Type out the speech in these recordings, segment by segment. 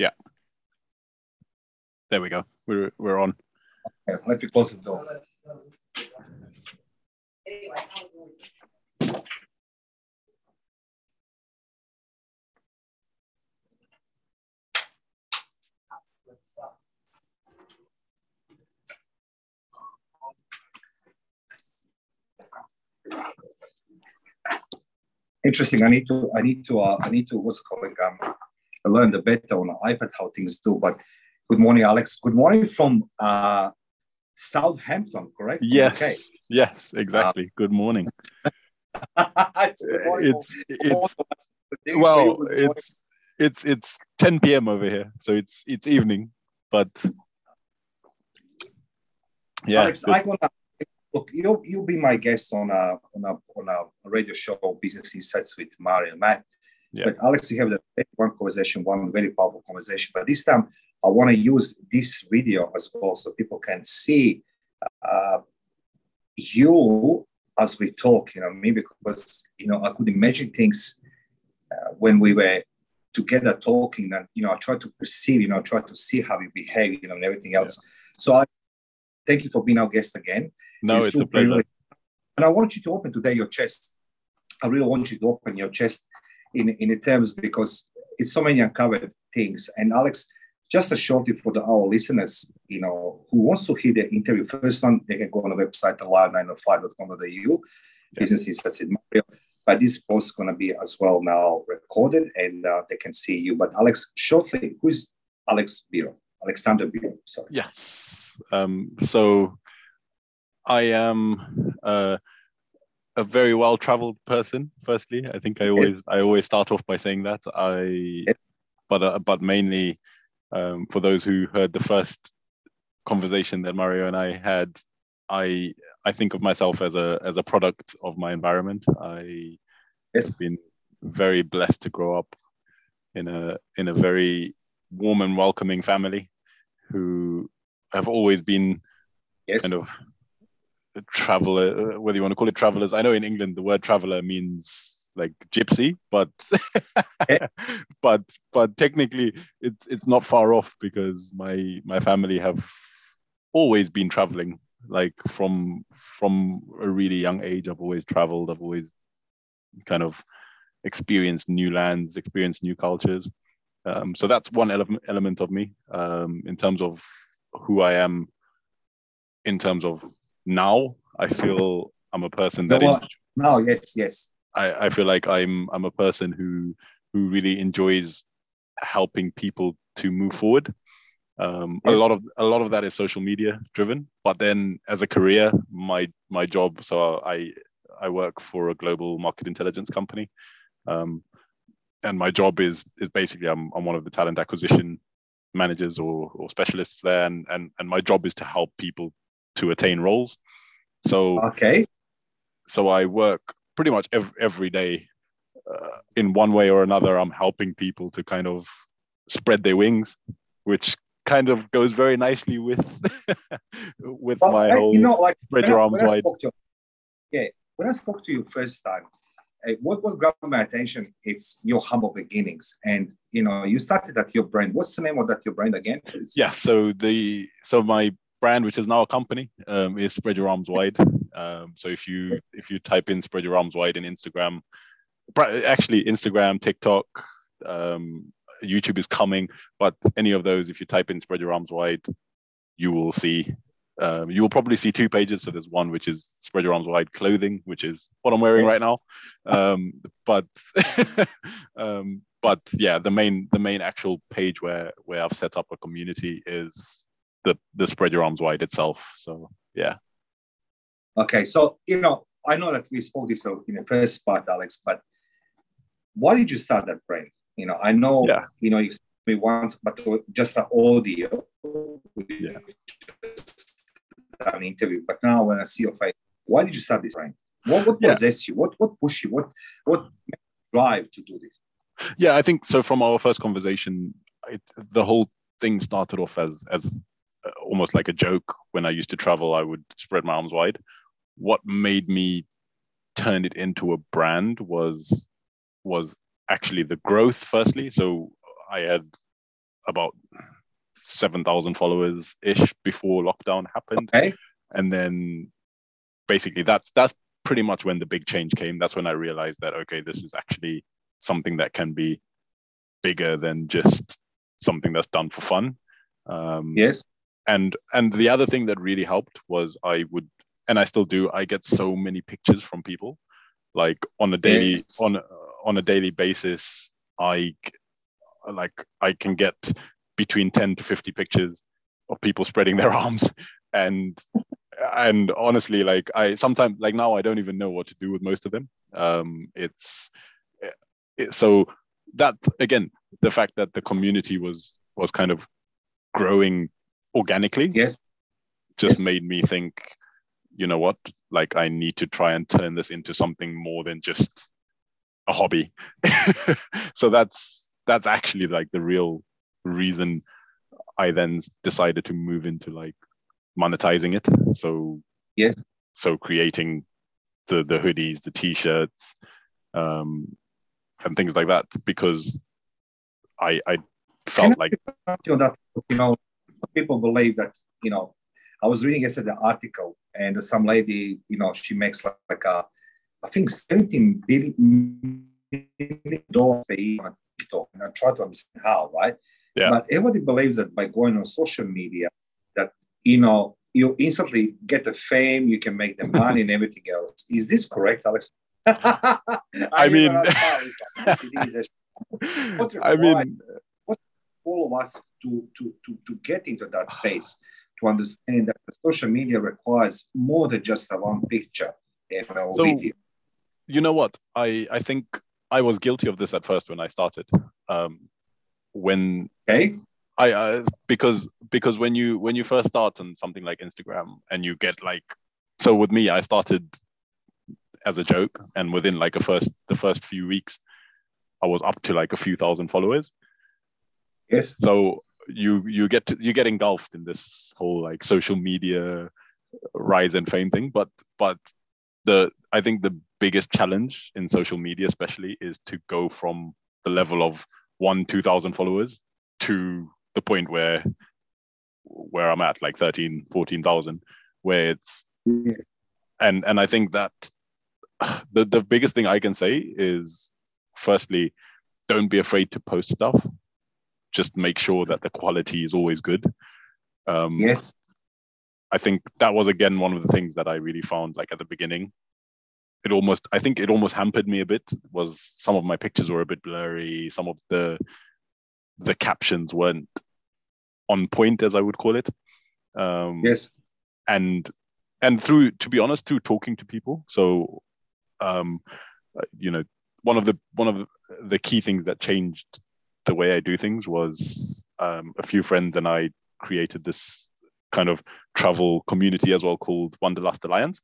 Yeah. There we go. We're we're on. Okay, let me close the door. Interesting. I need to. I need to. Uh, I need to. What's calling? Um, learn the better on iPad how things do. But good morning, Alex. Good morning from uh, Southampton, correct? Yes. Okay. Yes, exactly. Uh, good morning. it's, good morning. it's, it's well, it's it's it's 10 p.m. over here, so it's it's evening, but yeah. Alex, I gonna look. You'll you'll be my guest on a on a on a radio show, Business Insights with Mario Matt. Yeah. But Alex, you have the one conversation, one very powerful conversation. But this time, I want to use this video as well so people can see uh, you as we talk. You know, maybe because you know I could imagine things uh, when we were together talking, and you know I try to perceive, you know, try to see how you behave, you know, and everything else. Yeah. So I thank you for being our guest again. No, it's, it's a pleasure. Really, and I want you to open today your chest. I really want you to open your chest in in terms because it's so many uncovered things. And Alex, just a shortly for the, our listeners, you know, who wants to hear the interview first one, they can go on the website alive905.com.au, yeah. businesses that's in Mario. But this post is going to be as well now recorded and uh, they can see you. But Alex, shortly, who's Alex Biro? Alexander Biro, sorry. Yes. Um, so I am uh, a very well traveled person. Firstly, I think I always. I always start off by saying that I, but uh, but mainly um, for those who heard the first conversation that Mario and I had, I I think of myself as a as a product of my environment. I yes. have been very blessed to grow up in a in a very warm and welcoming family who have always been yes. kind of traveler, whether you want to call it travelers. I know in England the word traveler means like gypsy, but but but technically it's it's not far off because my my family have always been traveling. Like from from a really young age, I've always traveled. I've always kind of experienced new lands, experienced new cultures. Um, so that's one element element of me um, in terms of who I am. In terms of now I feel I'm a person that no, no yes, yes. I, I feel like I'm I'm a person who who really enjoys helping people to move forward. Um, yes. A lot of a lot of that is social media driven, but then as a career, my my job. So I I work for a global market intelligence company, um, and my job is is basically I'm I'm one of the talent acquisition managers or, or specialists there, and and and my job is to help people to attain roles. So okay, so I work pretty much every, every day uh, in one way or another. I'm helping people to kind of spread their wings, which kind of goes very nicely with with well, my I, whole you know, like, spread your arms wide. To, yeah, when I spoke to you first time, uh, what was grabbed my attention it's your humble beginnings and you know you started at your brand what's the name of that your brand again yeah so the so my brand, which is now a company, um, is Spread Your Arms Wide. Um, so if you if you type in Spread Your Arms Wide in Instagram, actually Instagram, TikTok, um, YouTube is coming, but any of those, if you type in Spread Your Arms Wide, you will see. Um, you will probably see two pages. So there's one which is Spread Your Arms Wide clothing, which is what I'm wearing right now. Um, but um, but yeah, the main the main actual page where where I've set up a community is the the spread your arms wide itself. So yeah. Okay, so you know, I know that we spoke this in the first part, Alex, but why did you start that brand? You know, I know yeah. you know you me once, but just an audio. Yeah. An interview, but now when I see your face, why did you start this brand? What what yeah. possessed you? What what pushed you? What what drive to do this? Yeah, I think so. From our first conversation, it, the whole thing started off as as almost like a joke when I used to travel. I would spread my arms wide. What made me turn it into a brand was was actually the growth. Firstly, so I had about 7,000 followers ish before lockdown happened. Okay. And then basically that's that's pretty much when the big change came. That's when I realized that okay, this is actually something that can be bigger than just something that's done for fun. Um, yes. And and the other thing that really helped was I would and I still do. I get so many pictures from people, like on a daily yes. on on a daily basis. I like I can get between 10 to 50 pictures of people spreading their arms and and honestly like i sometimes like now i don't even know what to do with most of them um it's it, so that again the fact that the community was was kind of growing organically yes just yes. made me think you know what like i need to try and turn this into something more than just a hobby so that's that's actually like the real reason I then decided to move into like monetizing it. So yeah, so creating the the hoodies, the t-shirts, um, and things like that because I I felt like you know, that you know people believe that you know I was reading yesterday the article and some lady you know she makes like, like a I think 17 billion dollars a year on TikTok and I try to understand how right yeah. But everybody believes that by going on social media, that you know you instantly get the fame, you can make the money and everything else. Is this correct, Alex? I, I mean, I mean, all of us to, to to to get into that space to understand that social media requires more than just a one picture and a so, video. You know what? I I think I was guilty of this at first when I started. Um, when okay I uh, because because when you when you first start on something like Instagram and you get like so with me I started as a joke and within like a first the first few weeks I was up to like a few thousand followers. Yes. So you you get to, you get engulfed in this whole like social media rise and fame thing, but but the I think the biggest challenge in social media especially is to go from the level of one, 2000 followers to the point where where I'm at, like 13, 14,000, where it's, and, and I think that the, the biggest thing I can say is firstly, don't be afraid to post stuff. Just make sure that the quality is always good. Um, yes. I think that was again one of the things that I really found like at the beginning. It almost i think it almost hampered me a bit. Was some of my pictures were a bit blurry. Some of the the captions weren't on point as i would call it. Um yes. and and through to be honest through talking to people. So um you know one of the one of the key things that changed the way i do things was um, a few friends and i created this kind of travel community as well called wanderlust alliance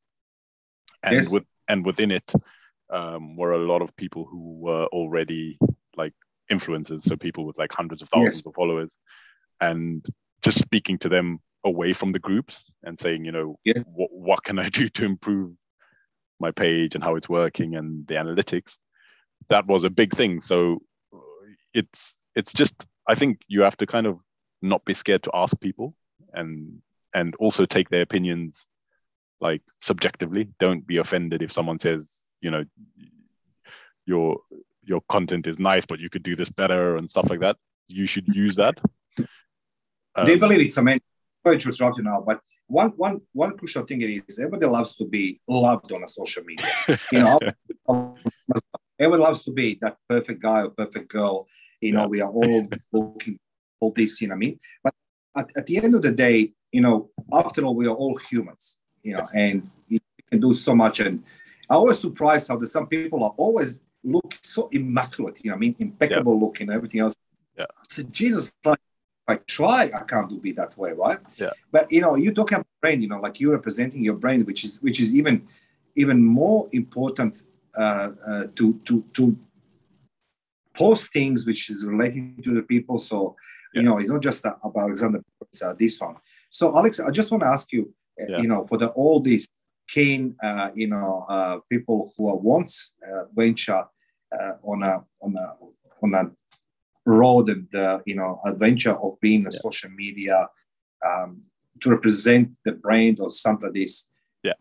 and yes. with and within it um, were a lot of people who were already like influencers, so people with like hundreds of thousands yes. of followers, and just speaking to them away from the groups and saying, you know, yeah. what what can I do to improve my page and how it's working and the analytics. That was a big thing. So it's it's just I think you have to kind of not be scared to ask people and and also take their opinions like subjectively. Don't be offended if someone says you know your your content is nice but you could do this better and stuff like that. You should use that. Um, they believe it's amazing sorry to interrupt you now? But one one one crucial thing is everybody loves to be loved on a social media. You know everyone loves to be that perfect guy or perfect girl you know we are all looking all this you know what i mean but at, at the end of the day you know after all we are all humans you know, and you can do so much. And I always surprised how that some people are always look so immaculate, you know, I mean, impeccable yeah. looking, everything else. Yeah. So Jesus, like, I try, I can't do be that way, right? Yeah. But you know, you talk about brain, you know, like you're representing your brain, which is which is even even more important uh, uh, to to to post things which is relating to the people. So yeah. you know, it's not just about Alexander, it's, uh, this one. So Alex, I just want to ask you, yeah. you know, for the all these keen, uh, you know, uh, people who are once uh, venture uh, on a on a on a road and the you know adventure of being a yeah. social media um, to represent the brand or something like this. Yeah.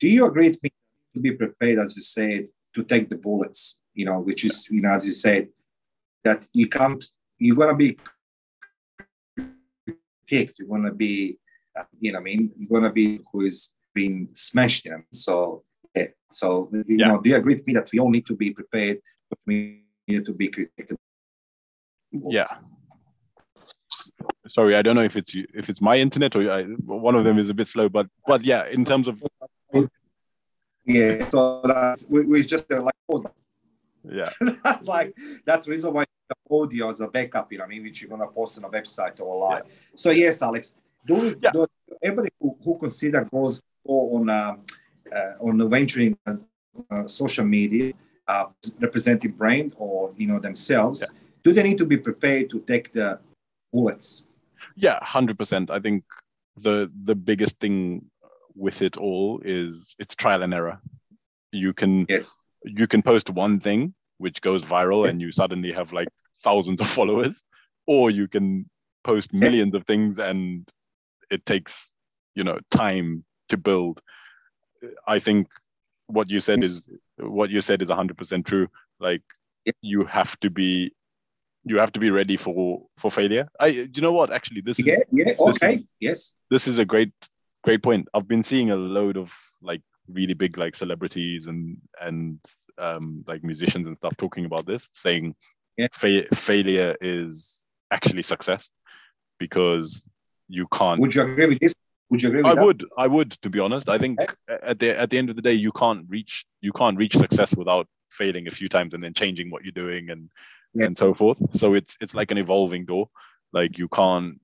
Do you agree with me to be prepared, as you said, to take the bullets? You know, which is you know, as you said, that you can't. You're gonna be kicked. You're gonna be, uh, you know, I mean, you're gonna be who is being smashed. You know? So yeah. So you yeah. know, do you agree with me that we all need to be prepared? We need to be critical. Yeah sorry, I don't know if it's if it's my internet or I, one of them is a bit slow, but but yeah, in terms of yeah, so that's we, we just uh, like pause. Yeah, that's like that's the reason why the audio is a backup. You know, I mean, which you're gonna post on a website or live. Yeah. So yes, Alex, do, yeah. do everybody who, who consider goes go on uh, uh, on venturing uh, social media, uh, representing brand or you know themselves. Yeah. Do they need to be prepared to take the bullets yeah, hundred percent. I think the the biggest thing with it all is it's trial and error. You can yes. You can post one thing which goes viral and you suddenly have like thousands of followers, or you can post millions of things and it takes you know time to build. I think what you said is what you said is 100% true like you have to be you have to be ready for for failure. I you know what actually this yeah, is yeah okay is, yes this is a great great point. I've been seeing a load of like really big like celebrities and and um, like musicians and stuff talking about this, saying yeah. fa- failure is actually success because you can't. Would you agree with this? Would you agree with I that? would. I would. To be honest, I think at the at the end of the day, you can't reach you can't reach success without failing a few times and then changing what you're doing and yeah. and so forth. So it's it's like an evolving door. Like you can't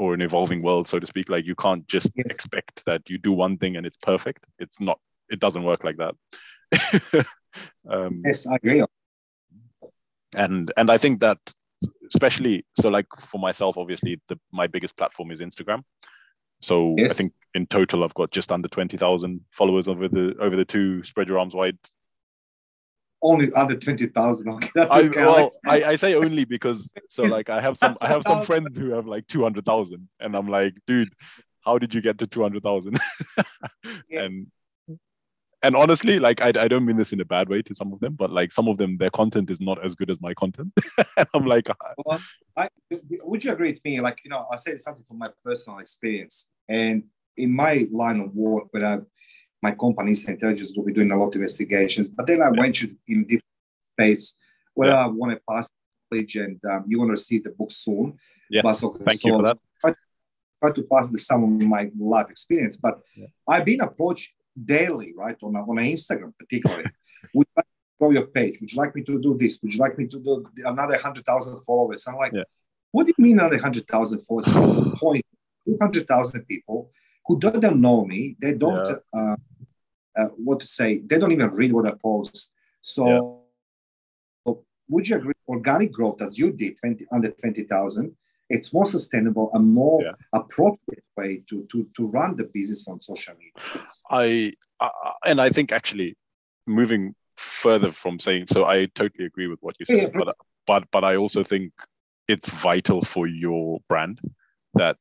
or an evolving world, so to speak. Like you can't just yes. expect that you do one thing and it's perfect. It's not. It doesn't work like that. um, yes, I agree. And and I think that especially so like for myself, obviously the my biggest platform is Instagram. So yes. I think in total I've got just under twenty thousand followers over the over the two spread your arms wide only under 20,000. Okay, that's I, okay. Well, I, I say only because so like I have some I have some friends who have like 200,000 and I'm like, dude, how did you get to 200,000? yeah. And and honestly, like I, I don't mean this in a bad way to some of them, but like some of them, their content is not as good as my content. and I'm like, ah. well, I, would you agree with me? Like, you know, I said something from my personal experience, and in my line of work, but I my company's intelligence will be doing a lot of investigations. But then I yeah. went to in different space where yeah. I want to pass college and um, you want to receive the book soon. Yes, but, thank you for that. I try to pass the some of my life experience, but yeah. I've been approached daily, right, on, a, on Instagram particularly. Would you like to grow your page? Would you like me to do this? Would you like me to do another 100,000 followers? I'm like, what do you mean another 100,000 followers? What's the point? 200,000 people who don't know me, they don't yeah. uh, uh, what to say. They don't even read what I post. So, yeah. would you agree? Organic growth, as you did, 20 under twenty thousand, it's more sustainable and more yeah. appropriate way to to to run the business on social media. I uh, and I think actually moving further from saying so, I totally agree with what you said, yeah, but but but I also think it's vital for your brand that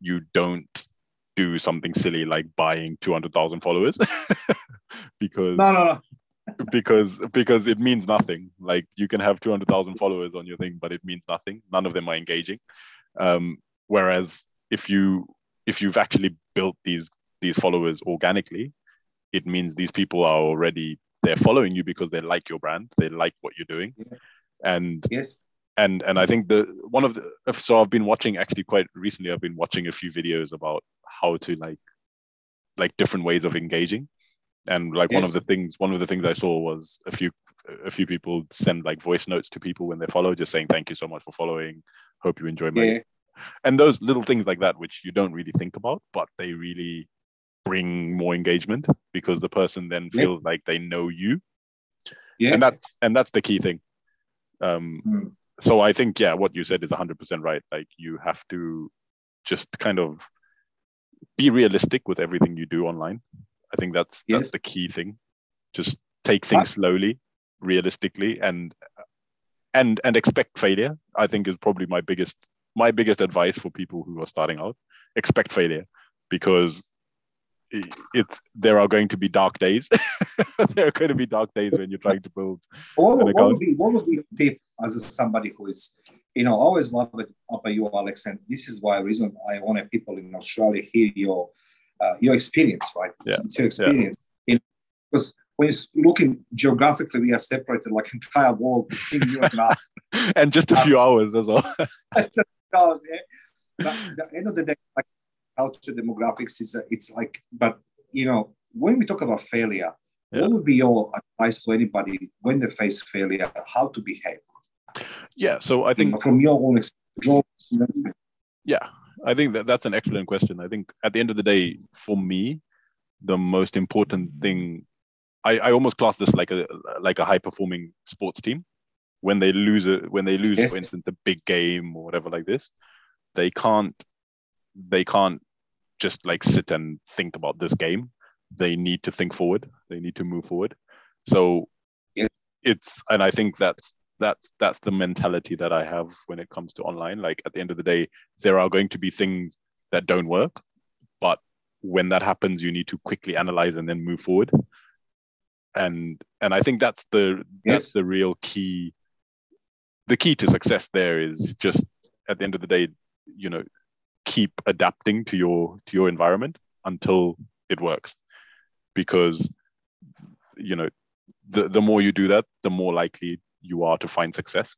you don't do something silly like buying 200,000 followers. Because no, no, no. because because it means nothing. Like you can have 200,000 followers on your thing but it means nothing. None of them are engaging. Um, whereas if you if you've actually built these these followers organically it means these people are already they're following you because they like your brand. They like what you're doing. Yeah. and yes and and I think the one of the so I've been watching actually quite recently. I've been watching a few videos about how to like like different ways of engaging, and like yes. one of the things one of the things I saw was a few a few people send like voice notes to people when they follow, just saying thank you so much for following. Hope you enjoy my. Yeah. And those little things like that, which you don't really think about, but they really bring more engagement because the person then feels yeah. like they know you. Yeah. And that and that's the key thing. Um, mm so I think yeah, what you said is 100% right. Like you have to just kind of be realistic with everything you do online. I think that's yes. that's the key thing. Just take things slowly, realistically, and and and expect failure. I think is probably my biggest my biggest advice for people who are starting out. Expect failure because it, it there are going to be dark days. there are going to be dark days when you're trying to build. What, what would be what would be tip as somebody who is you know, I always love it about you, Alex, and this is why reason I want people in Australia hear your uh, your experience, right? Yeah. It's, your experience. Yeah. because when you're looking geographically, we are separated like entire world between you and us. and just a few hours as well. hours, yeah. But at the end of the day, like culture demographics, it's, a, it's like, but you know, when we talk about failure, yeah. what would be your advice to anybody when they face failure, how to behave? Yeah, so I think from your own experience. Yeah, I think that that's an excellent question. I think at the end of the day, for me, the most important thing, I, I almost class this like a like a high performing sports team. When they lose it, when they lose, yes. for instance, the big game or whatever like this, they can't they can't just like sit and think about this game. They need to think forward. They need to move forward. So yeah. it's and I think that's that's that's the mentality that I have when it comes to online. Like at the end of the day, there are going to be things that don't work, but when that happens, you need to quickly analyze and then move forward. And and I think that's the yes. that's the real key. The key to success there is just at the end of the day, you know, keep adapting to your to your environment until it works, because you know the, the more you do that, the more likely you are to find success.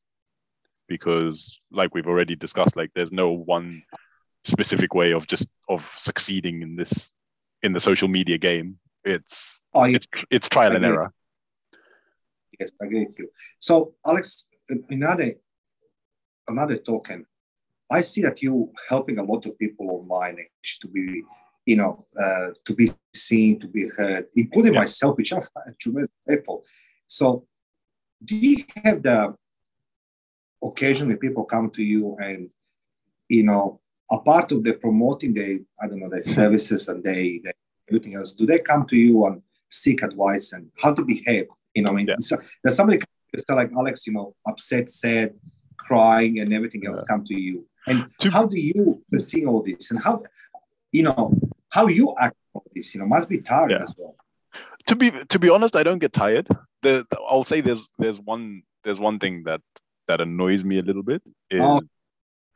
Because like we've already discussed like there's no one specific way of just of succeeding in this in the social media game. It's yeah. it's, it's trial and error. Yes i agree with you. So alex another another token i see that you helping a lot of people online to be you know uh, to be seen to be heard including yeah. myself which i'm tremendously grateful so do you have the occasionally people come to you and you know a part of the promoting the i don't know their services and they, they everything else do they come to you and seek advice and how to behave you know i mean yeah. so, there's somebody like alex you know upset sad crying and everything else yeah. come to you and to, how do you see all this and how you know how you act on this you know must be tired yeah. as well to be to be honest i don't get tired the, the, I'll say there's there's one there's one thing that that annoys me a little bit is oh.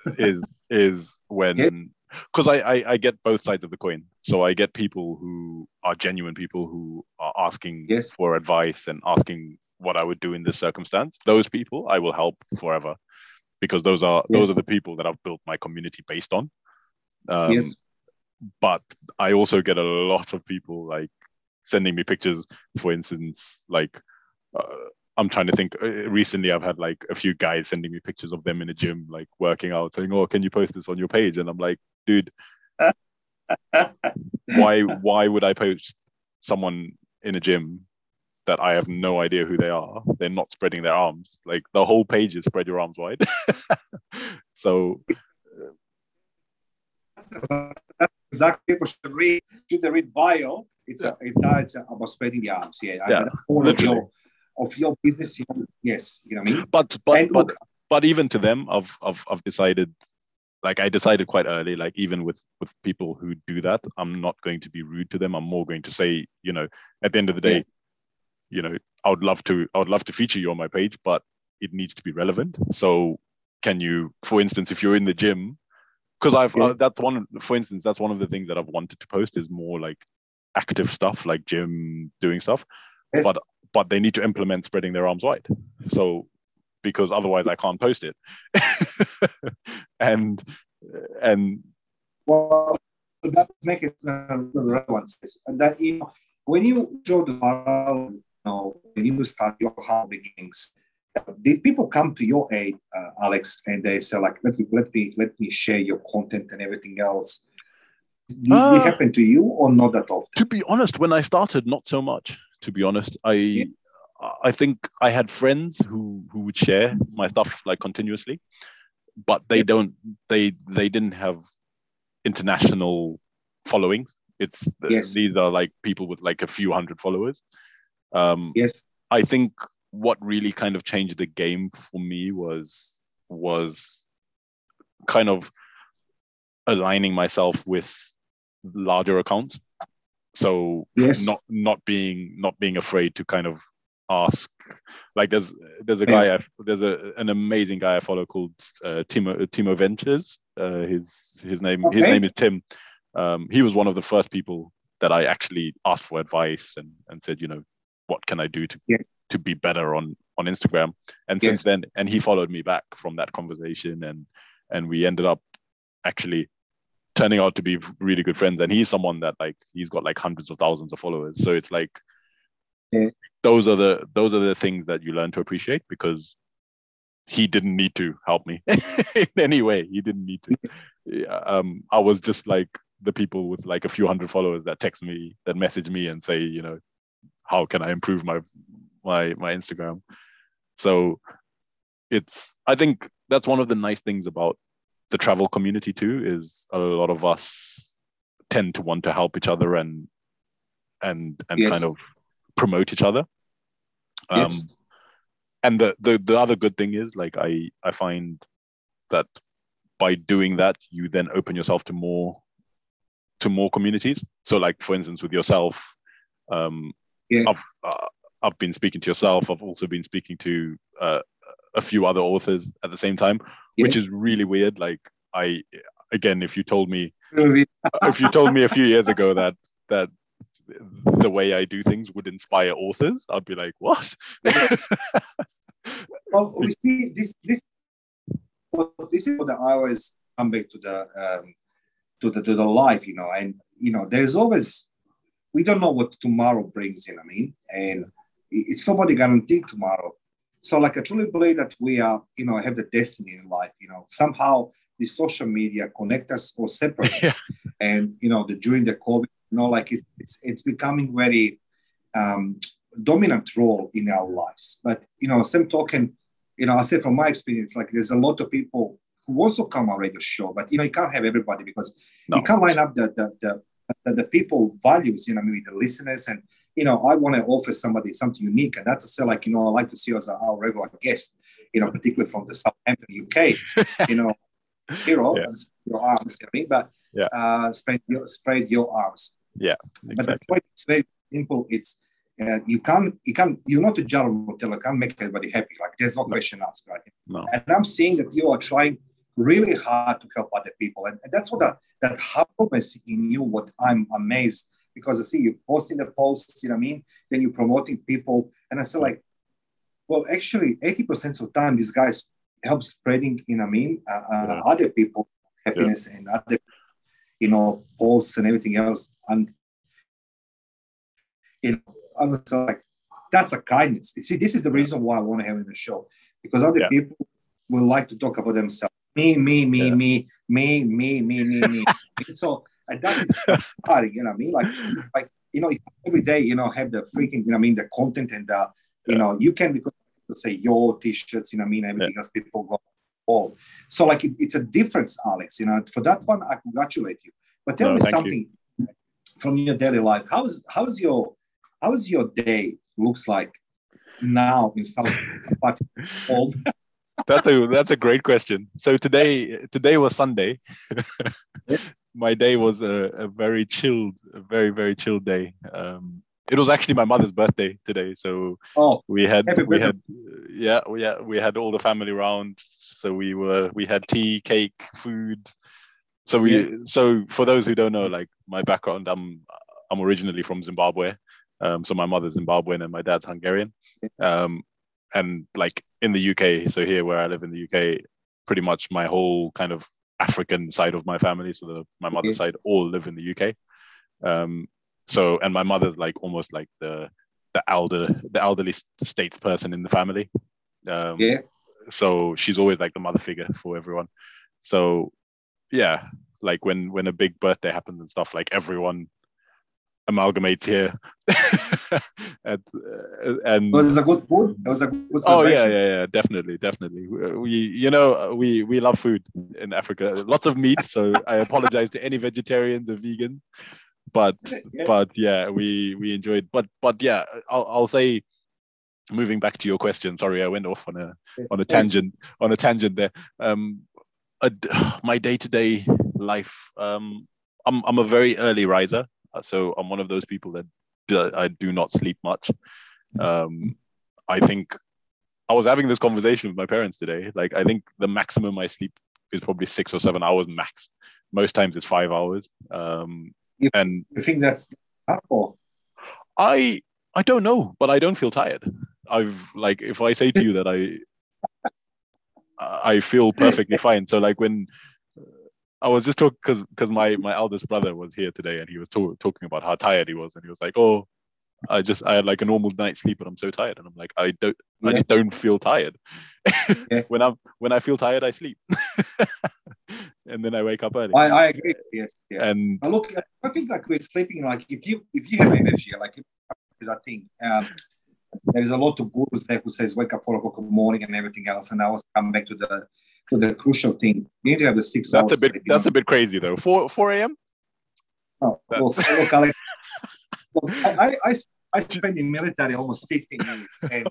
is is when because I, I I get both sides of the coin. So I get people who are genuine people who are asking yes. for advice and asking what I would do in this circumstance. Those people I will help forever because those are yes. those are the people that I've built my community based on. Um, yes. But I also get a lot of people like sending me pictures, for instance, like uh, I'm trying to think. Uh, recently, I've had like a few guys sending me pictures of them in a gym, like working out, saying, "Oh, can you post this on your page?" And I'm like, "Dude, why? Why would I post someone in a gym that I have no idea who they are? They're not spreading their arms. Like the whole page is spread your arms wide. so." That's exactly. People should read. Should they read bio? It's yeah. a, uh, it's about spreading the arms. Yeah. yeah. All of your of your business. Yes, you know what I mean. But but and but, look, but even to them, I've I've I've decided. Like I decided quite early, like even with with people who do that, I'm not going to be rude to them. I'm more going to say, you know, at the end of the day, yeah. You know, I would love to I would love to feature you on my page, but it needs to be relevant. So can you, for instance, if you're in the gym, because I've yeah. uh, that's one, for instance, that's one of the things that I've wanted to post is more like active stuff like gym doing stuff, yes. but but they need to implement spreading their arms wide. So because otherwise I can't post it. and and well, that make it uh, relevant. And that you know, when you show the when you start your humble beginnings, did people come to your aid, uh, Alex, and they say like, let me let me let me share your content and everything else? Did uh, it happen to you or not that often? To be honest, when I started, not so much to be honest. I yeah. I think I had friends who who would share my stuff like continuously, but they don't they they didn't have international followings. It's yes. these are like people with like a few hundred followers. Um, yes, I think what really kind of changed the game for me was was kind of aligning myself with larger accounts so yes. not not being not being afraid to kind of ask like there's there's a guy yeah. I, there's a an amazing guy I follow called uh, Timo Timo Ventures uh, his his name okay. his name is Tim um, he was one of the first people that I actually asked for advice and and said you know what can I do to yes. to be better on on Instagram and yes. since then and he followed me back from that conversation and and we ended up actually turning out to be really good friends and he's someone that like he's got like hundreds of thousands of followers so it's like yeah. those are the those are the things that you learn to appreciate because he didn't need to help me in any way he didn't need to um i was just like the people with like a few hundred followers that text me that message me and say you know how can i improve my my my instagram so it's i think that's one of the nice things about the travel community too is a lot of us tend to want to help each other and and and yes. kind of promote each other um yes. and the, the the other good thing is like i i find that by doing that you then open yourself to more to more communities so like for instance with yourself um yeah. I've, uh, I've been speaking to yourself i've also been speaking to uh, a few other authors at the same time, yeah. which is really weird. Like I, again, if you told me, if you told me a few years ago that that the way I do things would inspire authors, I'd be like, what? well, we see this this well, this is what I always come back to the um, to the to the life, you know, and you know, there's always we don't know what tomorrow brings in. I mean, and it's nobody guaranteed tomorrow. So like I truly believe that we are, you know, have the destiny in life, you know, somehow the social media connect us or separate us. And, you know, the, during the COVID, you know, like it, it's, it's becoming very um, dominant role in our lives. But, you know, same token, you know, I say from my experience, like there's a lot of people who also come on radio show, but, you know, you can't have everybody because no. you can't line up the, the, the, the, the people values, you know, maybe the listeners and, you know, I want to offer somebody something unique. And that's a say, like, you know, I like to see you as our regular guest, you know, particularly from the Southampton, UK, you know, hero, yeah. your arms, you know I mean? But yeah. uh, spread, your, spread your arms. Yeah. Exactly. But the point is very simple. It's, uh, you can't, you can't, you're not a general of Nutella, can't make everybody happy. Like, there's no, no. question asked, right? No. And I'm seeing that you are trying really hard to help other people. And, and that's what that, that humbleness in you, what I'm amazed because I see you posting the posts, you know what I mean? Then you're promoting people. And I said, like, well, actually, 80% of the time, these guys help spreading, you know what I mean, uh, uh, yeah. other people happiness yeah. and other, you know, posts and everything else. And, you know, I was like, that's a kindness. You see, this is the reason why I want to have in the show because other yeah. people will like to talk about themselves me, me, me, yeah. me, me, me, me, me, me. so and that is party, you know what I mean? Like, like you know, every day, you know, have the freaking, you know, I mean, the content and the, you yeah. know, you can because say your t-shirts, you know, I mean, everything yeah. else people go all. So like, it, it's a difference, Alex. You know, for that one, I congratulate you. But tell no, me something you. from your daily life. How is how is your how is your day looks like now in South? But old. that's a that's a great question. So today today was Sunday. my day was a, a, very chilled, a very very chilled day. Um, it was actually my mother's birthday today, so oh, we had we had yeah yeah we had all the family around. So we were we had tea, cake, food. So we yeah. so for those who don't know, like my background, I'm I'm originally from Zimbabwe. Um, so my mother's Zimbabwean and my dad's Hungarian. Um, and like in the UK, so here where I live in the UK, pretty much my whole kind of African side of my family, so the, my mother's side all live in the UK. Um, so and my mother's like almost like the the elder the elderly statesperson in the family. Um, yeah. So she's always like the mother figure for everyone. So yeah, like when when a big birthday happens and stuff, like everyone amalgamates here. and, uh, and it was a good food. It was a good oh yeah, yeah, yeah, definitely, definitely. We, you know, we we love food in Africa. Lots of meat. So I apologize to any vegetarians or vegans, but yeah. but yeah, we we enjoyed. But but yeah, I'll I'll say moving back to your question, sorry, I went off on a on a tangent on a tangent there. Um, a, my day to day life. Um, I'm I'm a very early riser, so I'm one of those people that do, I do not sleep much. Um, I think I was having this conversation with my parents today. Like, I think the maximum I sleep is probably six or seven hours max. Most times it's five hours. Um, you, and you think that's or I I don't know, but I don't feel tired. I've like if I say to you that I I feel perfectly fine. So like when I was just talking because because my my eldest brother was here today and he was to- talking about how tired he was and he was like, oh, I just I had like a normal night's sleep and I'm so tired and I'm like I don't yeah. I just don't feel tired. yeah. when I'm when I feel tired I sleep, and then I wake up early. I, I agree. Yes. Yeah. And look, I think like we're sleeping like if you if you have energy like I think um, there's a lot of gurus there who says wake up four o'clock in the morning and everything else and I was come back to the to the crucial thing. You need to have a six that's hours. A bit, that's a bit crazy though. Four four a.m. Oh, look, Alex, I, I, I spent in military almost 15 minutes. And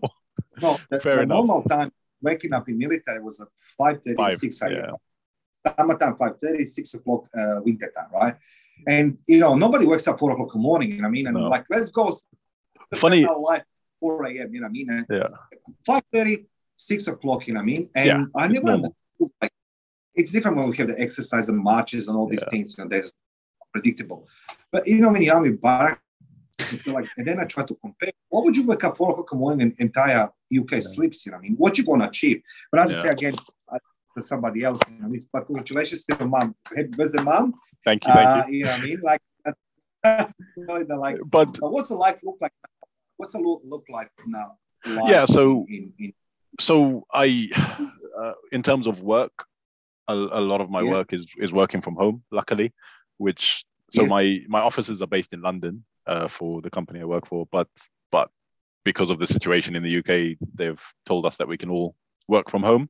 no, the, the normal time waking up in military was at 5.30, Five, 6 a.m. Yeah. Summertime, 5.30, 6 o'clock uh, winter time, right? And, you know, nobody wakes up 4 o'clock in the morning, you know what I mean? And no. Like, let's go. Funny. Life, 4 a.m., you know what I mean? And yeah. 5.30, 6 o'clock, you know what I mean? And yeah, I never like, it's different when we have the exercise and marches and all these yeah. things, you know, there's predictable. But, you know, when you're in barak and so like, and then I try to compare. What would you wake up four o'clock in the morning and entire UK yeah. sleeps? You know, I mean, what you gonna achieve? But as yeah. I say again, to somebody else, you know, but congratulations to the mom. Happy birthday, mom. Thank you, thank uh, you. You know, what I mean, like, like, but what's the life look like? What's the look, look like now? Yeah, so in, in, so I, uh, in terms of work, a, a lot of my work is is working from home. Luckily, which so my my offices are based in London, uh, for the company I work for. But but because of the situation in the UK, they've told us that we can all work from home.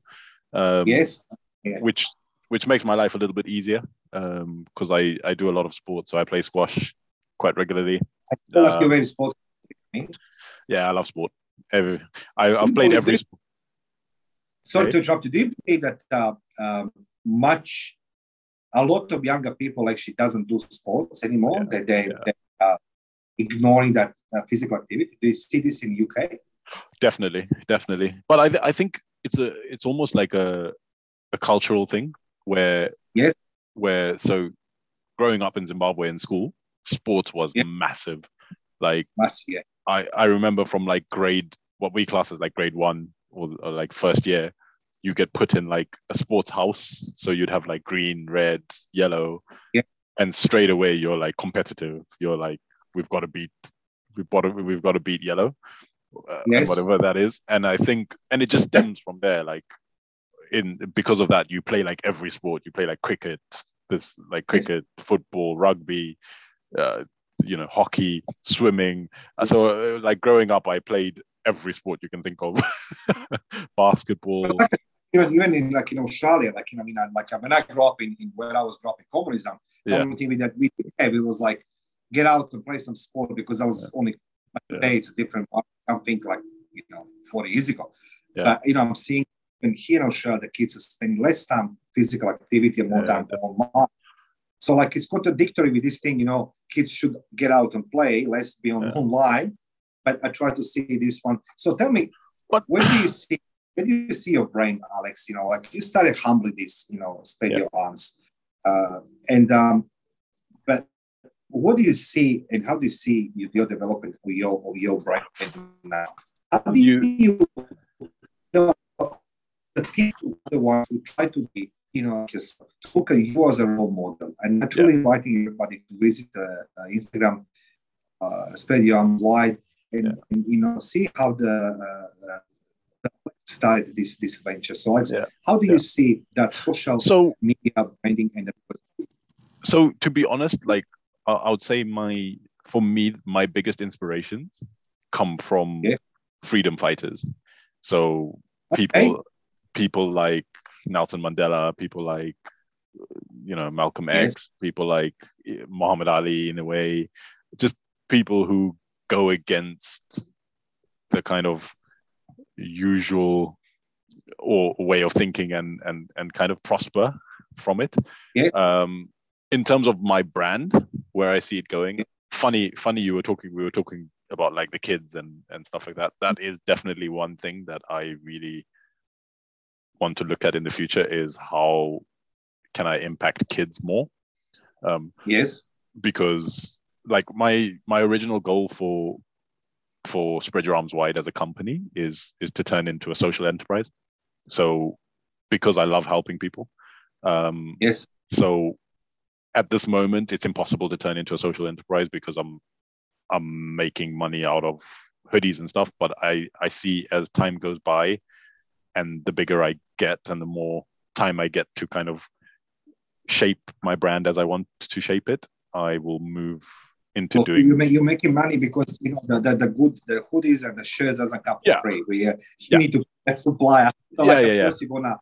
Um, yes. Yeah. Which which makes my life a little bit easier because um, I I do a lot of sports, so I play squash quite regularly. I feel like you're very sports. Yeah, I love sport. Every, I, have played every. Sorry okay. to interrupt you. Do you believe that uh, um, much, a lot of younger people actually doesn't do sports anymore? Yeah. That they, yeah. they uh, ignoring that uh, physical activity? Do you see this in UK? Definitely, definitely. But I, th- I think it's a it's almost like a a cultural thing where yes, where so growing up in Zimbabwe in school, sports was yeah. massive. Like massive, yeah. I I remember from like grade what we class as like grade one or, or like first year, you get put in like a sports house. So you'd have like green, red, yellow. Yeah. And straight away you're like competitive. You're like we've got to beat we've got to, we've got to beat yellow uh, yes. whatever that is and i think and it just stems from there like in because of that you play like every sport you play like cricket this like cricket yes. football rugby uh, you know hockey swimming uh, so uh, like growing up i played every sport you can think of basketball even, even in like in australia like you know i mean like when i grew up in, in where i was growing up in communism yeah. the only thing that we have it was like get out and play some sport because I was yeah. only like, yeah. today it's different. I don't think like you know 40 years ago. Yeah. But you know, I'm seeing in here in Australia the kids are spending less time physical activity and more time online. So like it's contradictory with this thing, you know, kids should get out and play, less be on online. But I try to see this one. So tell me, what where do you see where do you see your brain, Alex? You know, like you started humbly this, you know, spread your arms. Uh, and um, but what do you see and how do you see your development of your of your brand now? How do you, you know the people the ones who try to be you know yourself look at you as a role model and actually yeah. inviting everybody to visit the uh, Instagram uh, spread your arms wide and, yeah. and, you know see how the uh, started this this venture. So yeah. how do you see that social so, media branding and so to be honest, like I would say my for me my biggest inspirations come from freedom fighters. So people okay. people like Nelson Mandela, people like you know Malcolm yes. X, people like eh, Muhammad Ali in a way, just people who go against the kind of usual or way of thinking and and and kind of prosper from it. Yeah. Um, in terms of my brand, where I see it going, funny, funny. You were talking. We were talking about like the kids and and stuff like that. That is definitely one thing that I really want to look at in the future is how can I impact kids more? Um, yes, because like my my original goal for for spread your arms wide as a company is is to turn into a social enterprise. So because i love helping people um yes. so at this moment it's impossible to turn into a social enterprise because i'm i'm making money out of hoodies and stuff. But i i see as time goes by and the bigger i get and the more time i get to kind of shape my brand as i want to shape it i will move into well, doing. You make, you're making money because you know the, the, the, good the hoodies and the shirts doesn't come for yeah. free. We uh, you yeah. need to supply. So yeah, like, yeah, yeah. You're gonna,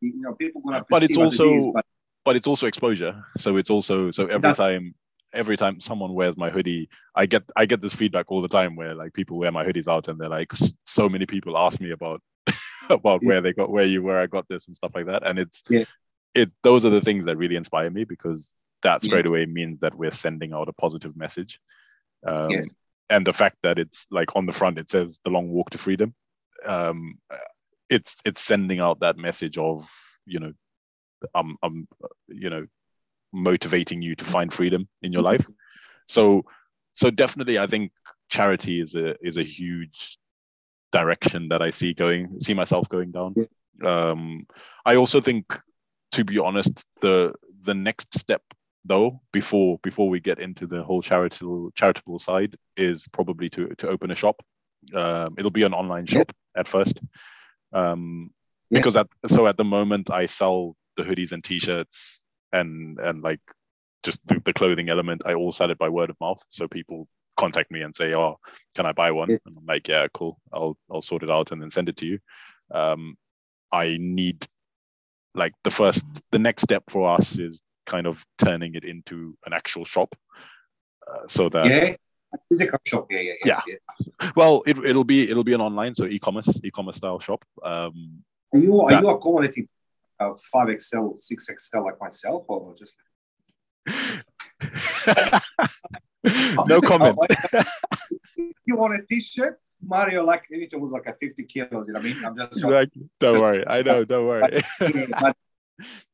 you know, people gonna. But it's also, it is, but... but it's also exposure. So it's also so every That's... time every time someone wears my hoodie i get i get this feedback all the time where like people wear my hoodies out and they're like so many people ask me about about yeah. where they got where you where i got this and stuff like that and it's yeah. it those are the things that really inspire me because that straight away means that we're sending out a positive message. Um, yes. And the fact that it's like on the front, it says the long walk to freedom. Um, it's it's sending out that message of you know, I'm I'm you know, motivating you to find freedom in your life. So so definitely, I think charity is a is a huge direction that I see going see myself going down. Um, I also think, to be honest, the the next step though before before we get into the whole charitable charitable side is probably to to open a shop. Um, it'll be an online shop at first. Um, because at so at the moment i sell the hoodies and t-shirts and and like just the, the clothing element. I all sell it by word of mouth. So people contact me and say oh can i buy one? And i'm like yeah cool. I'll i'll sort it out and then send it to you. Um, i need like the first the next step for us is kind of turning it into an actual shop uh, so that yeah physical shop yeah yeah yes, yeah. yeah. well it, it'll be it'll be an online so e-commerce e-commerce style shop um are you are that, you accommodating uh, 5xl 6xl like myself or just no comment you want a t-shirt Mario like it was like a 50 kilos, you know what I mean? I'm just exactly. don't worry. I know, don't worry. but,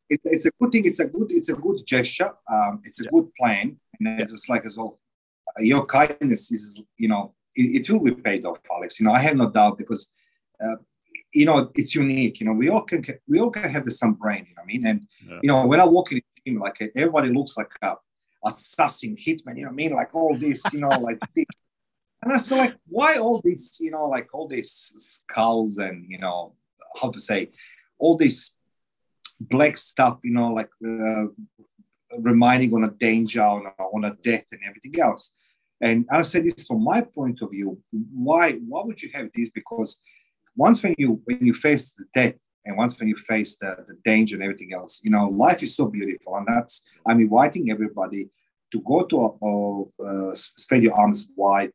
it's, it's a good thing. It's a good it's a good gesture. Um, it's a yeah. good plan, and yeah. just like as well, uh, your kindness is you know it, it, will be paid off, Alex. You know I have no doubt because uh, you know it's unique. You know we all can we all can have the same brain. You know what I mean? And yeah. you know when I walk in the team, like everybody looks like a assassin, hitman. You know what I mean? Like all this, you know, like this. And I said, like, why all these, you know, like all these skulls and you know how to say all these black stuff, you know, like uh, reminding on a danger, on a, on a death, and everything else. And I say this from my point of view. Why? Why would you have this? Because once when you when you face the death, and once when you face the, the danger and everything else, you know, life is so beautiful, and that's I'm inviting everybody to go to a, a, a spread your arms wide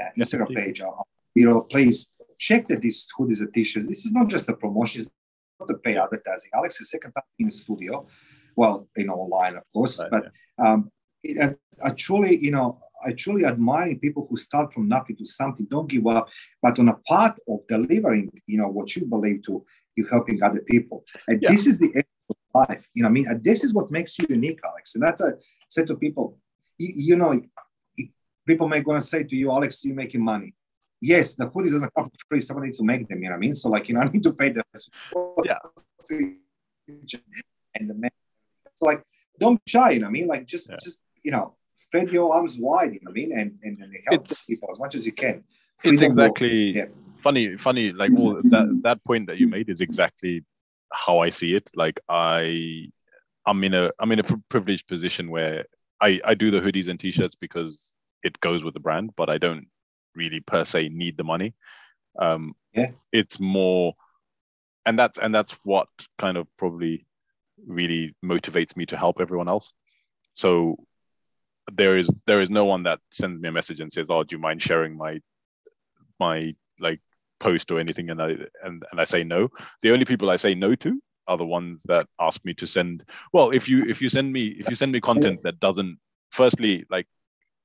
uh, Instagram page. Uh, you know, please check that this hood is a t-shirt. This is not just a promotion; to pay advertising. Alex is second time in the studio, well, you know, online, of course. Right, but yeah. um, it, I, I, truly, you know, I truly admire people who start from nothing to something, don't give up. But on a part of delivering, you know, what you believe to, you helping other people. And yeah. this is the life. You know, I mean, and this is what makes you unique, Alex. And that's a said to people, you, you know, people may gonna say to you, Alex, you're making money yes, the hoodies doesn't come free. Someone needs to make them. You know what I mean? So like, you know, I need to pay the yeah. And the man, so like, don't be shy. You know what I mean? Like, just yeah. just you know, spread your arms wide. You know what I mean? And and, and help people as much as you can. It's exactly yeah. funny. Funny. Like all that that point that you made is exactly how I see it. Like I. I'm in a I'm in a privileged position where I, I do the hoodies and t-shirts because it goes with the brand, but I don't really per se need the money. Um, yeah, it's more, and that's and that's what kind of probably really motivates me to help everyone else. So there is there is no one that sends me a message and says, "Oh, do you mind sharing my my like post or anything and I and, and I say no. The only people I say no to are the ones that ask me to send well if you if you send me if you send me content that doesn't firstly like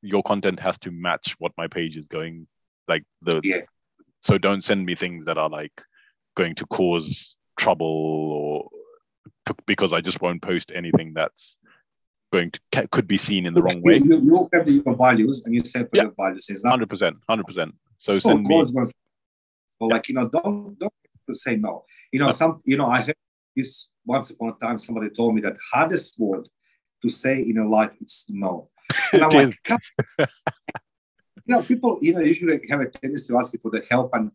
your content has to match what my page is going like the yeah. so don't send me things that are like going to cause trouble or because I just won't post anything that's going to could be seen in the wrong way. You, you have your values and you set for yeah. your values. Is hundred percent, hundred percent. So oh, send oh, me. Well, like you know, don't don't say no. You know, uh. some you know, I heard this once upon a time. Somebody told me that hardest word to say in a life is no. And I'm like, you know, people you know usually have a tendency to ask you for the help, and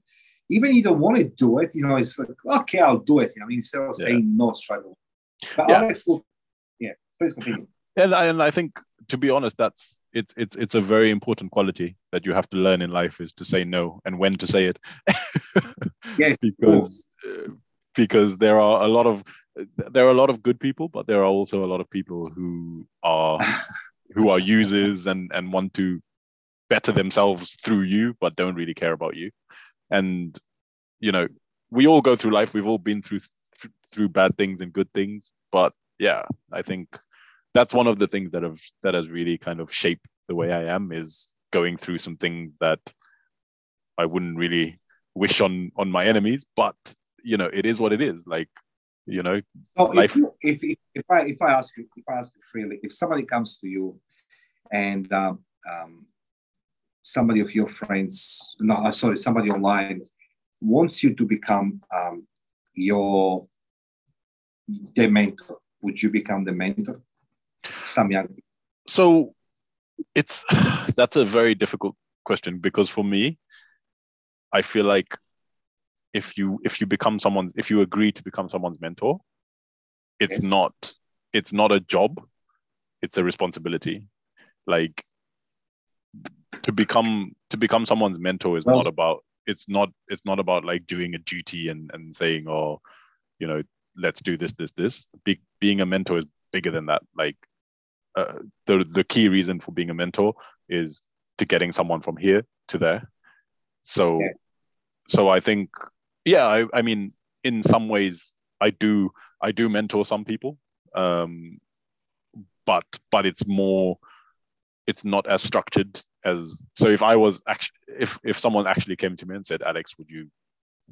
even you don't want to do it. You know, it's like okay, I'll do it. I mean, instead of yeah. saying no straight away. But yeah. Alex, look, yeah, please continue. And I, and I think to be honest, that's it's it's it's a very important quality that you have to learn in life is to say no and when to say it. yes. because uh, because there are a lot of there are a lot of good people, but there are also a lot of people who are who are users and and want to better themselves through you, but don't really care about you. And you know, we all go through life. We've all been through th- through bad things and good things, but yeah, I think that's one of the things that have that has really kind of shaped the way I am is going through some things that I wouldn't really wish on on my enemies, but you know, it is what it is. Like, you know, so if, you, if, if if I if I ask you if I ask you freely, if somebody comes to you and um, um, somebody of your friends, no, uh, sorry, somebody online wants you to become um, your the mentor, would you become the mentor? some young people? So it's that's a very difficult question because for me, I feel like if you if you become someone's if you agree to become someone's mentor, it's yes. not it's not a job, it's a responsibility. Like to become to become someone's mentor is well, not about it's not it's not about like doing a duty and and saying oh you know let's do this this this Be, being a mentor is bigger than that like uh, the the key reason for being a mentor is to getting someone from here to there. So, so I think, yeah, I, I mean, in some ways, I do I do mentor some people, um, but but it's more, it's not as structured as. So if I was actually, if if someone actually came to me and said, Alex, would you,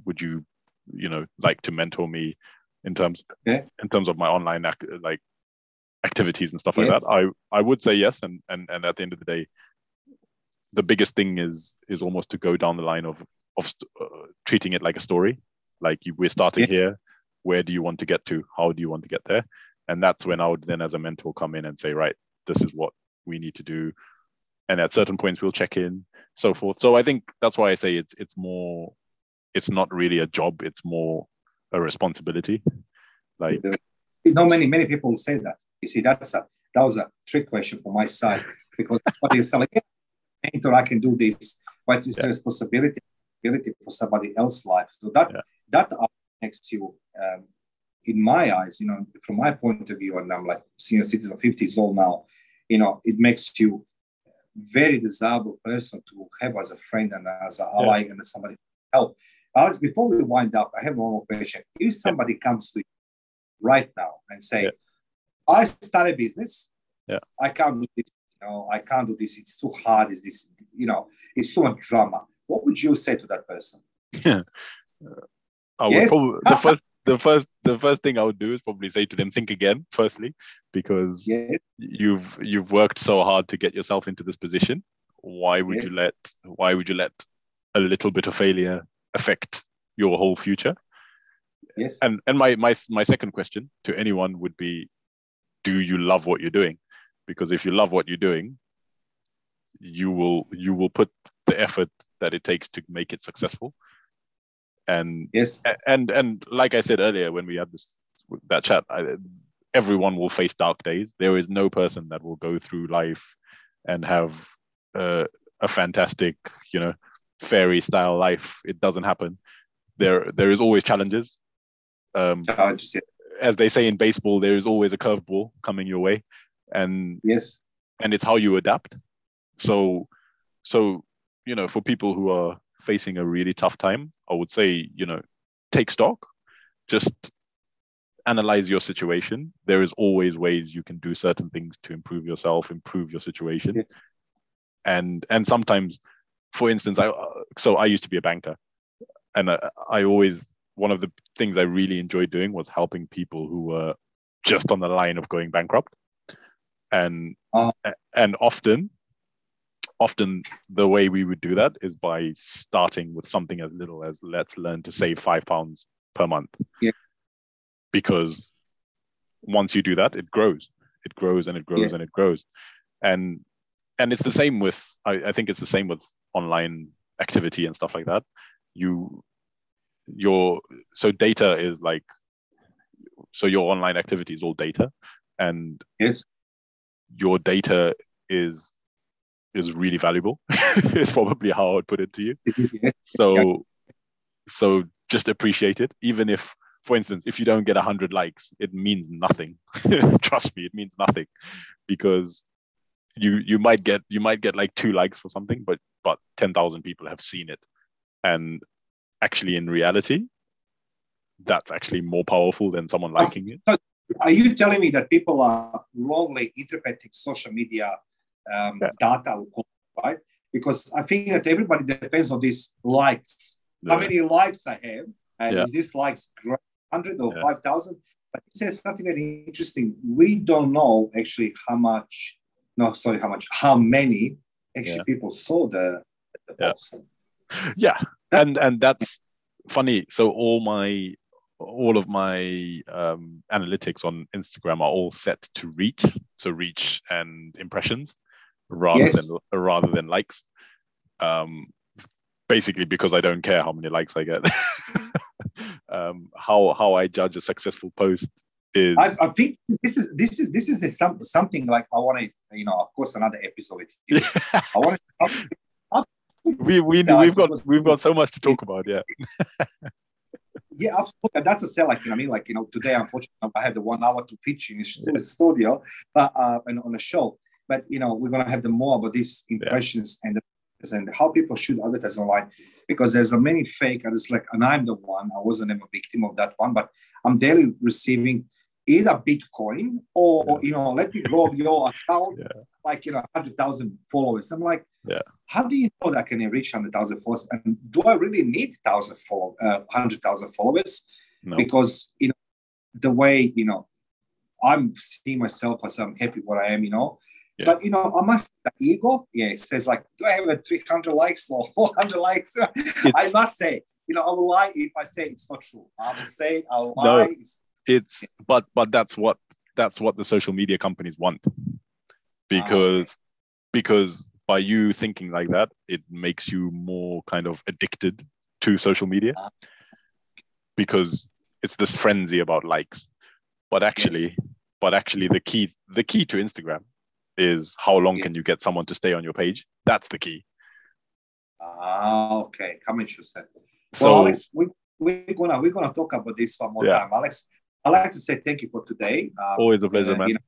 would you, you know, like to mentor me in terms yeah. in terms of my online like activities and stuff like that i i would say yes and and and at the end of the day the biggest thing is is almost to go down the line of of uh, treating it like a story. Like you, we're starting yeah. here. Where do you want to get to? How do you want to get there? And that's when i would then as a mentor come in and say right this is what we need to do. And at certain points we'll check in so forth. So i think that's why i say it's it's more it's not really a job. It's more a responsibility. Like you know many many people say that. You see, that's a that was a trick question from my side because somebody is like, mentor, I can do this, but it's yeah. responsibility for somebody else's life. So that yeah. that makes you, um, in my eyes, you know, from my point of view, and I'm like senior citizen, 50 years old now, you know, it makes you very desirable person to have as a friend and as an ally yeah. and as somebody to help. Alex, before we wind up, I have one more question. If somebody comes to you right now and say, I start a business. Yeah. I can't do this. You know, I can't do this. It's too hard. Is this? You know, it's too much drama. What would you say to that person? Yeah. I yes? would probably the first the first the first thing I would do is probably say to them, think again, firstly, because yes. you've you've worked so hard to get yourself into this position. Why would yes. you let why would you let a little bit of failure affect your whole future? Yes. And and my my my second question to anyone would be do you love what you're doing? Because if you love what you're doing, you will you will put the effort that it takes to make it successful. And yes, and and like I said earlier when we had this that chat, I, everyone will face dark days. There is no person that will go through life and have uh, a fantastic, you know, fairy style life. It doesn't happen. There there is always challenges. Um, challenges. Yeah as they say in baseball, there is always a curveball coming your way, and yes, and it's how you adapt. So, so you know, for people who are facing a really tough time, I would say, you know, take stock, just analyze your situation. There is always ways you can do certain things to improve yourself, improve your situation. Yes. And and sometimes, for instance, I so I used to be a banker, and I, I always one of the things I really enjoyed doing was helping people who were just on the line of going bankrupt. And uh, and often often the way we would do that is by starting with something as little as let's learn to save five pounds per month. Yeah. Because once you do that, it grows. It grows and it grows yeah. and it grows. And and it's the same with I, I think it's the same with online activity and stuff like that. You your so data is like so your online activity is all data and yes your data is is really valuable. it's probably how I would put it to you. So, so just appreciate it, even if, for instance, if you don't get hundred likes, it means nothing. Trust me, it means nothing, because you you might get you might get like two likes for something, but but ten thousand people have seen it, and actually in reality, that's actually more powerful than someone liking it. Are you telling me that people are wrongly interpreting social media um, yeah. data, right? Because I think that everybody depends on these likes. Yeah. How many likes I have, and yeah. is this likes hundred or five thousand? But it says something very interesting. We don't know actually how much. No, sorry, how much? How many actually people saw the, the post? Yeah, and and that's funny. So all my all of my um, analytics on Instagram are all set to reach, so reach and impressions rather yes. than rather than likes. Um, basically because I don't care how many likes I get. um, how how I judge a successful post is. I, I, think this is this is this is the some, something like I want to you know of course another episode with you. I want to. we we we've got we've got so much to talk about. Yeah. yeah, absolutely. That's a sell. Like you know, I mean, like you know, today unfortunately I had the one hour to pitch in the studio, but uh, and on a show. But you know, we're gonna have the more about these impressions yeah. and and how people should advertise online because there's a many fake and it's like and i'm the one i wasn't a victim of that one but i'm daily receiving either bitcoin or, yeah. you know let me grow your account yeah. like you know 100000 followers i'm like yeah how do you know that i can reach 100000 followers and do i really need 1000 follow, uh, 100000 followers no. because you know the way you know i'm seeing myself as i'm happy where i am you know yeah. But you know, I must the ego, yeah, it says like, do I have a 300 likes or 400 likes? I must say, you know, I will lie if I say it's not true. I will say I'll lie. No, it's but but that's what that's what the social media companies want. Because ah, okay. because by you thinking like that, it makes you more kind of addicted to social media. Ah. Because it's this frenzy about likes. But actually, yes. but actually the key the key to Instagram is how long yeah. can you get someone to stay on your page? That's the key. Ah, okay. Come interesting. So, well, Alex, we, we're gonna we're gonna talk about this one more yeah. time, Alex. I'd like to say thank you for today. Um, Always a pleasure, uh, man. You know,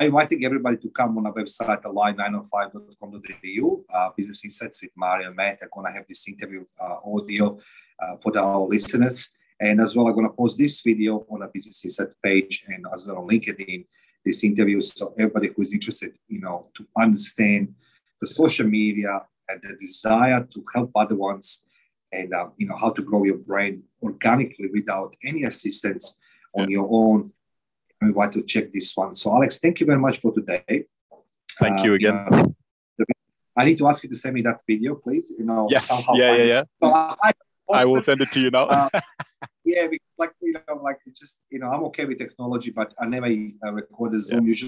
I'm inviting everybody to come on our website, alive905.com.au, uh, Business Insights with Mario and Matt. I'm going to have this interview uh, audio uh, for the, our listeners. And as well, I'm going to post this video on a Business Insights page and as well on LinkedIn this interview so everybody who's interested, you know, to understand the social media and the desire to help other ones and, um, you know, how to grow your brand organically without any assistance on your own. I invite to check this one. So, Alex, thank you very much for today. Thank uh, you again. I need to ask you to send me that video, please. You know, yes, yeah, yeah, yeah. So I, I, will send it to you now. uh, yeah, like you know, like it's just you know, I'm okay with technology, but I never uh, record a Zoom yeah. usually.